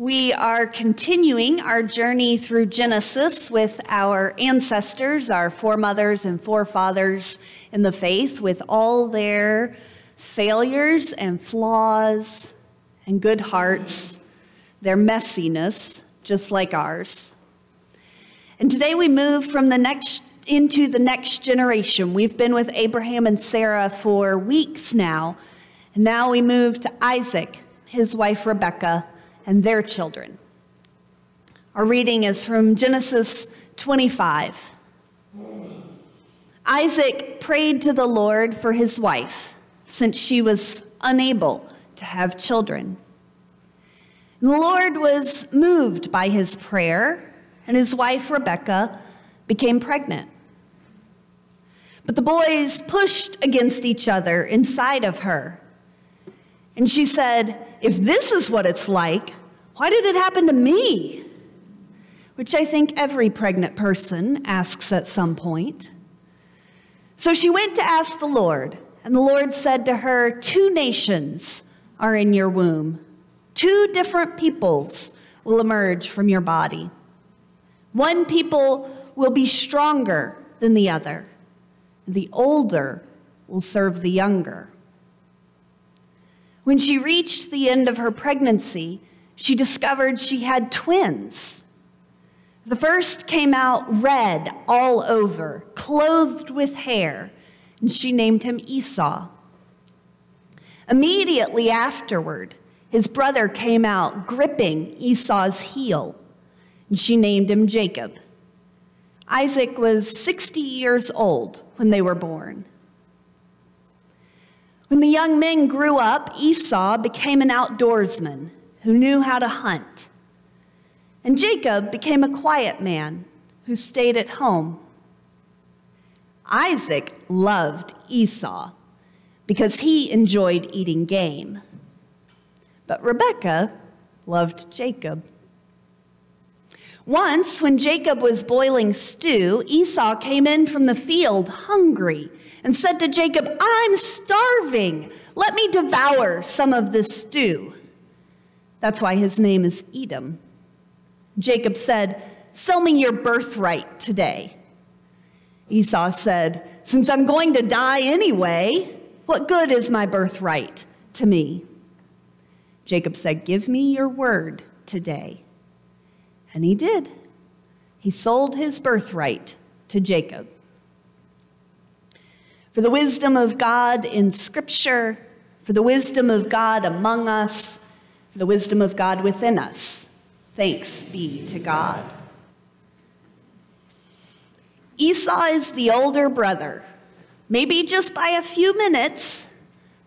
We are continuing our journey through Genesis with our ancestors, our foremothers and forefathers in the faith, with all their failures and flaws and good hearts, their messiness, just like ours. And today we move from the next into the next generation. We've been with Abraham and Sarah for weeks now, and now we move to Isaac, his wife Rebekah and their children. Our reading is from Genesis 25. Isaac prayed to the Lord for his wife, since she was unable to have children. And the Lord was moved by his prayer, and his wife Rebekah became pregnant. But the boys pushed against each other inside of her. And she said, If this is what it's like, why did it happen to me? Which I think every pregnant person asks at some point. So she went to ask the Lord, and the Lord said to her, Two nations are in your womb, two different peoples will emerge from your body. One people will be stronger than the other, the older will serve the younger. When she reached the end of her pregnancy, she discovered she had twins. The first came out red all over, clothed with hair, and she named him Esau. Immediately afterward, his brother came out gripping Esau's heel, and she named him Jacob. Isaac was 60 years old when they were born. When the young men grew up, Esau became an outdoorsman who knew how to hunt. And Jacob became a quiet man who stayed at home. Isaac loved Esau because he enjoyed eating game. But Rebekah loved Jacob. Once, when Jacob was boiling stew, Esau came in from the field hungry and said to Jacob, I'm starving. Let me devour some of this stew. That's why his name is Edom. Jacob said, Sell me your birthright today. Esau said, Since I'm going to die anyway, what good is my birthright to me? Jacob said, Give me your word today. And he did. He sold his birthright to Jacob. For the wisdom of God in Scripture, for the wisdom of God among us, the wisdom of God within us. Thanks be to God. Esau is the older brother, maybe just by a few minutes,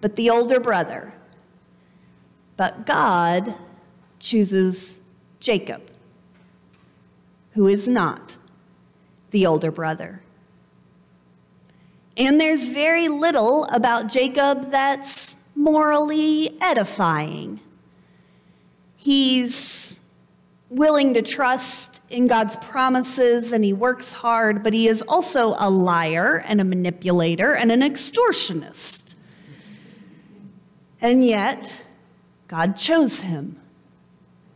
but the older brother. But God chooses Jacob, who is not the older brother. And there's very little about Jacob that's morally edifying. He's willing to trust in God's promises and he works hard, but he is also a liar and a manipulator and an extortionist. And yet, God chose him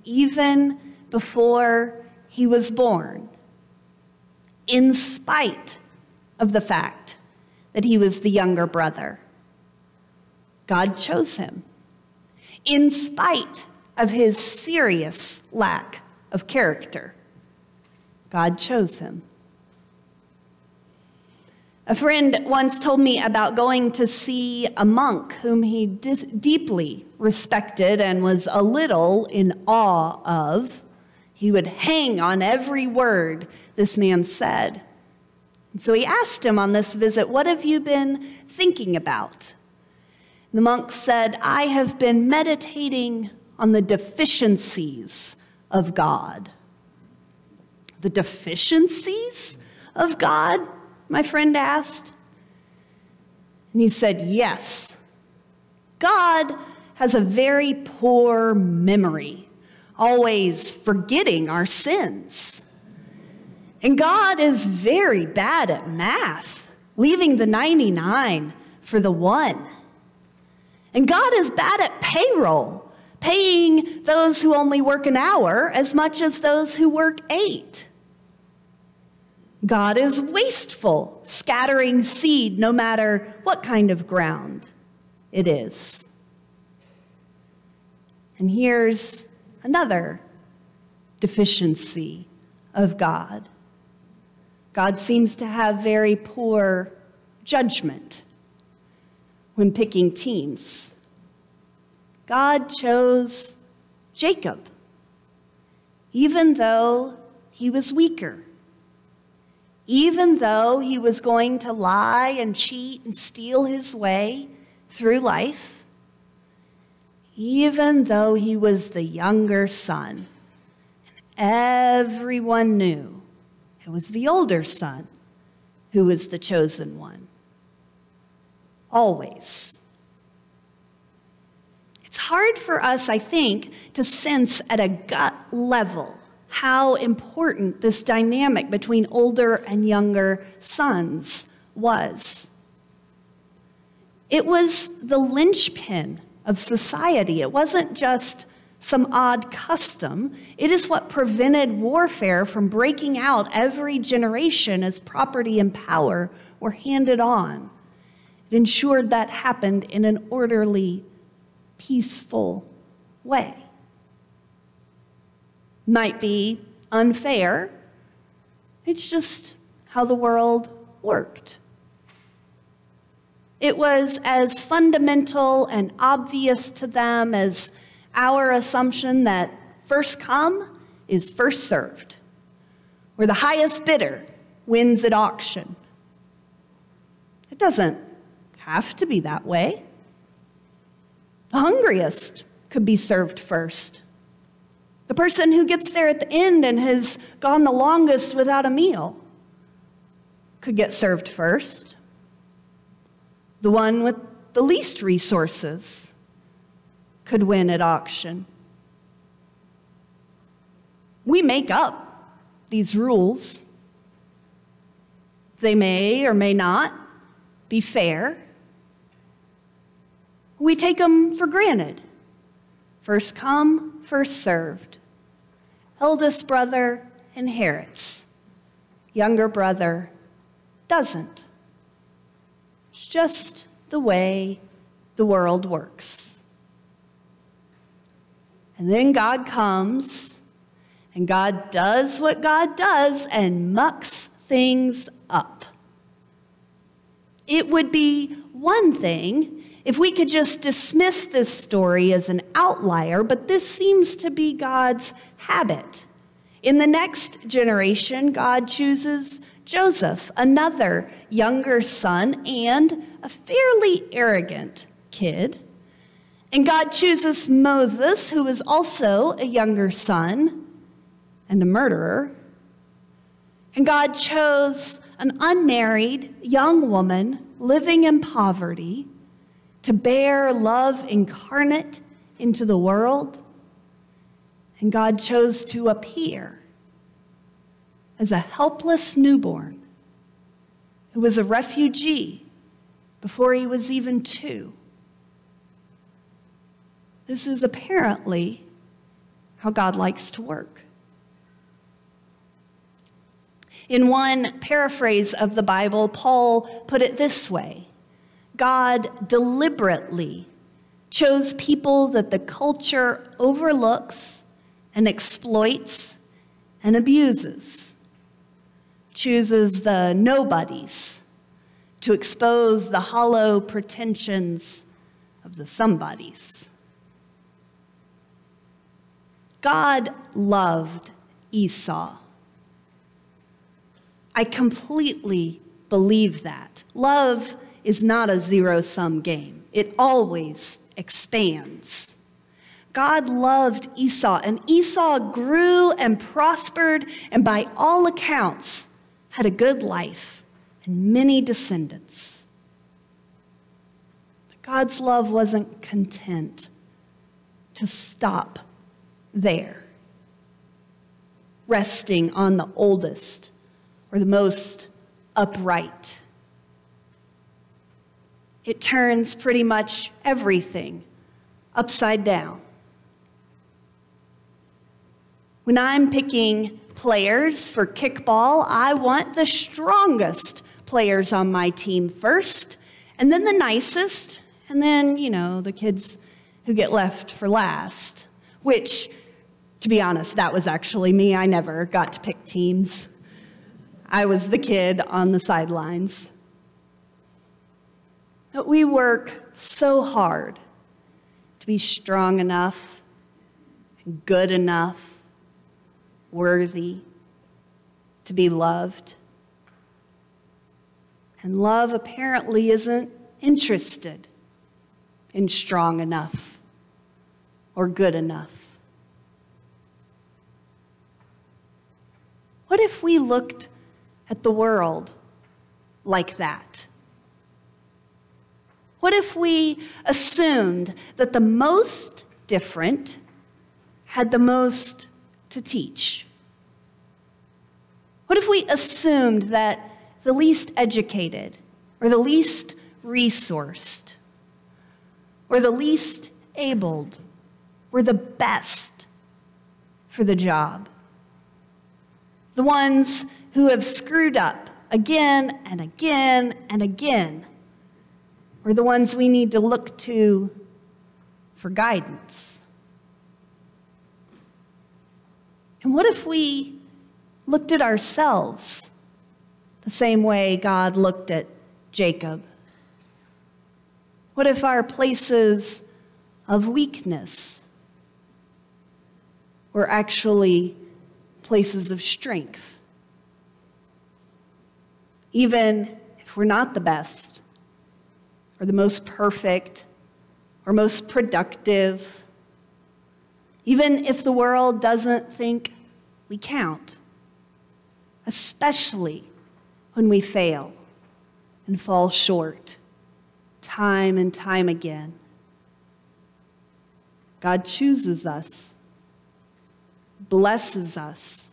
even before he was born, in spite of the fact that he was the younger brother. God chose him, in spite of his serious lack of character. God chose him. A friend once told me about going to see a monk whom he dis- deeply respected and was a little in awe of. He would hang on every word this man said. And so he asked him on this visit, What have you been thinking about? The monk said, I have been meditating on the deficiencies of God. The deficiencies of God? My friend asked. And he said, Yes. God has a very poor memory, always forgetting our sins. And God is very bad at math, leaving the 99 for the one. And God is bad at payroll, paying those who only work an hour as much as those who work eight. God is wasteful, scattering seed no matter what kind of ground it is. And here's another deficiency of God God seems to have very poor judgment when picking teams. God chose Jacob, even though he was weaker, even though he was going to lie and cheat and steal his way through life, even though he was the younger son. And everyone knew it was the older son who was the chosen one. Always. Hard for us, I think, to sense at a gut level how important this dynamic between older and younger sons was. It was the linchpin of society. It wasn't just some odd custom. It is what prevented warfare from breaking out every generation as property and power were handed on. It ensured that happened in an orderly, peaceful way. Might be unfair, it's just how the world worked. It was as fundamental and obvious to them as our assumption that first come is first served, where the highest bidder wins at auction. It doesn't have to be that way. The hungriest could be served first. The person who gets there at the end and has gone the longest without a meal could get served first. The one with the least resources could win at auction. We make up these rules. They may or may not be fair. We take them for granted. First come, first served. Eldest brother inherits, younger brother doesn't. It's just the way the world works. And then God comes, and God does what God does and mucks things up. It would be one thing if we could just dismiss this story as an outlier, but this seems to be God's habit. In the next generation, God chooses Joseph, another younger son and a fairly arrogant kid. And God chooses Moses, who is also a younger son and a murderer. And God chose an unmarried young woman living in poverty to bear love incarnate into the world. And God chose to appear as a helpless newborn who was a refugee before he was even two. This is apparently how God likes to work. In one paraphrase of the Bible, Paul put it this way God deliberately chose people that the culture overlooks and exploits and abuses, chooses the nobodies to expose the hollow pretensions of the somebodies. God loved Esau. I completely believe that. Love is not a zero sum game, it always expands. God loved Esau, and Esau grew and prospered, and by all accounts, had a good life and many descendants. But God's love wasn't content to stop there, resting on the oldest or the most upright. It turns pretty much everything upside down. When I'm picking players for kickball, I want the strongest players on my team first, and then the nicest, and then, you know, the kids who get left for last. Which, to be honest, that was actually me. I never got to pick teams. I was the kid on the sidelines. But we work so hard to be strong enough, good enough, worthy, to be loved. And love apparently isn't interested in strong enough or good enough. What if we looked at the world like that? What if we assumed that the most different had the most to teach? What if we assumed that the least educated or the least resourced or the least abled were the best for the job? The ones who have screwed up again and again and again or the ones we need to look to for guidance? And what if we looked at ourselves the same way God looked at Jacob? What if our places of weakness were actually places of strength? Even if we're not the best, or the most perfect or most productive, even if the world doesn't think we count, especially when we fail and fall short time and time again. God chooses us, blesses us,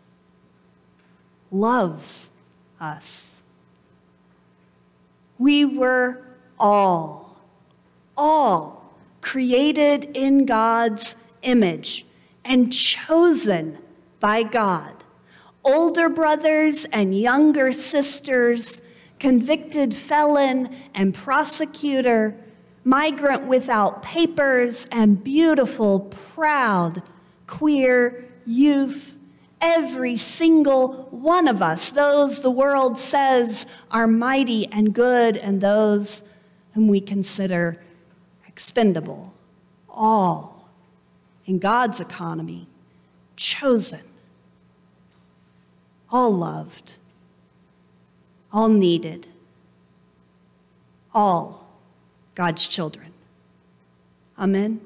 loves us. We were all, all created in God's image and chosen by God. Older brothers and younger sisters, convicted felon and prosecutor, migrant without papers, and beautiful, proud, queer youth every single one of us, those the world says are mighty and good, and those whom we consider expendable, all in God's economy, chosen, all loved, all needed, all God's children. Amen.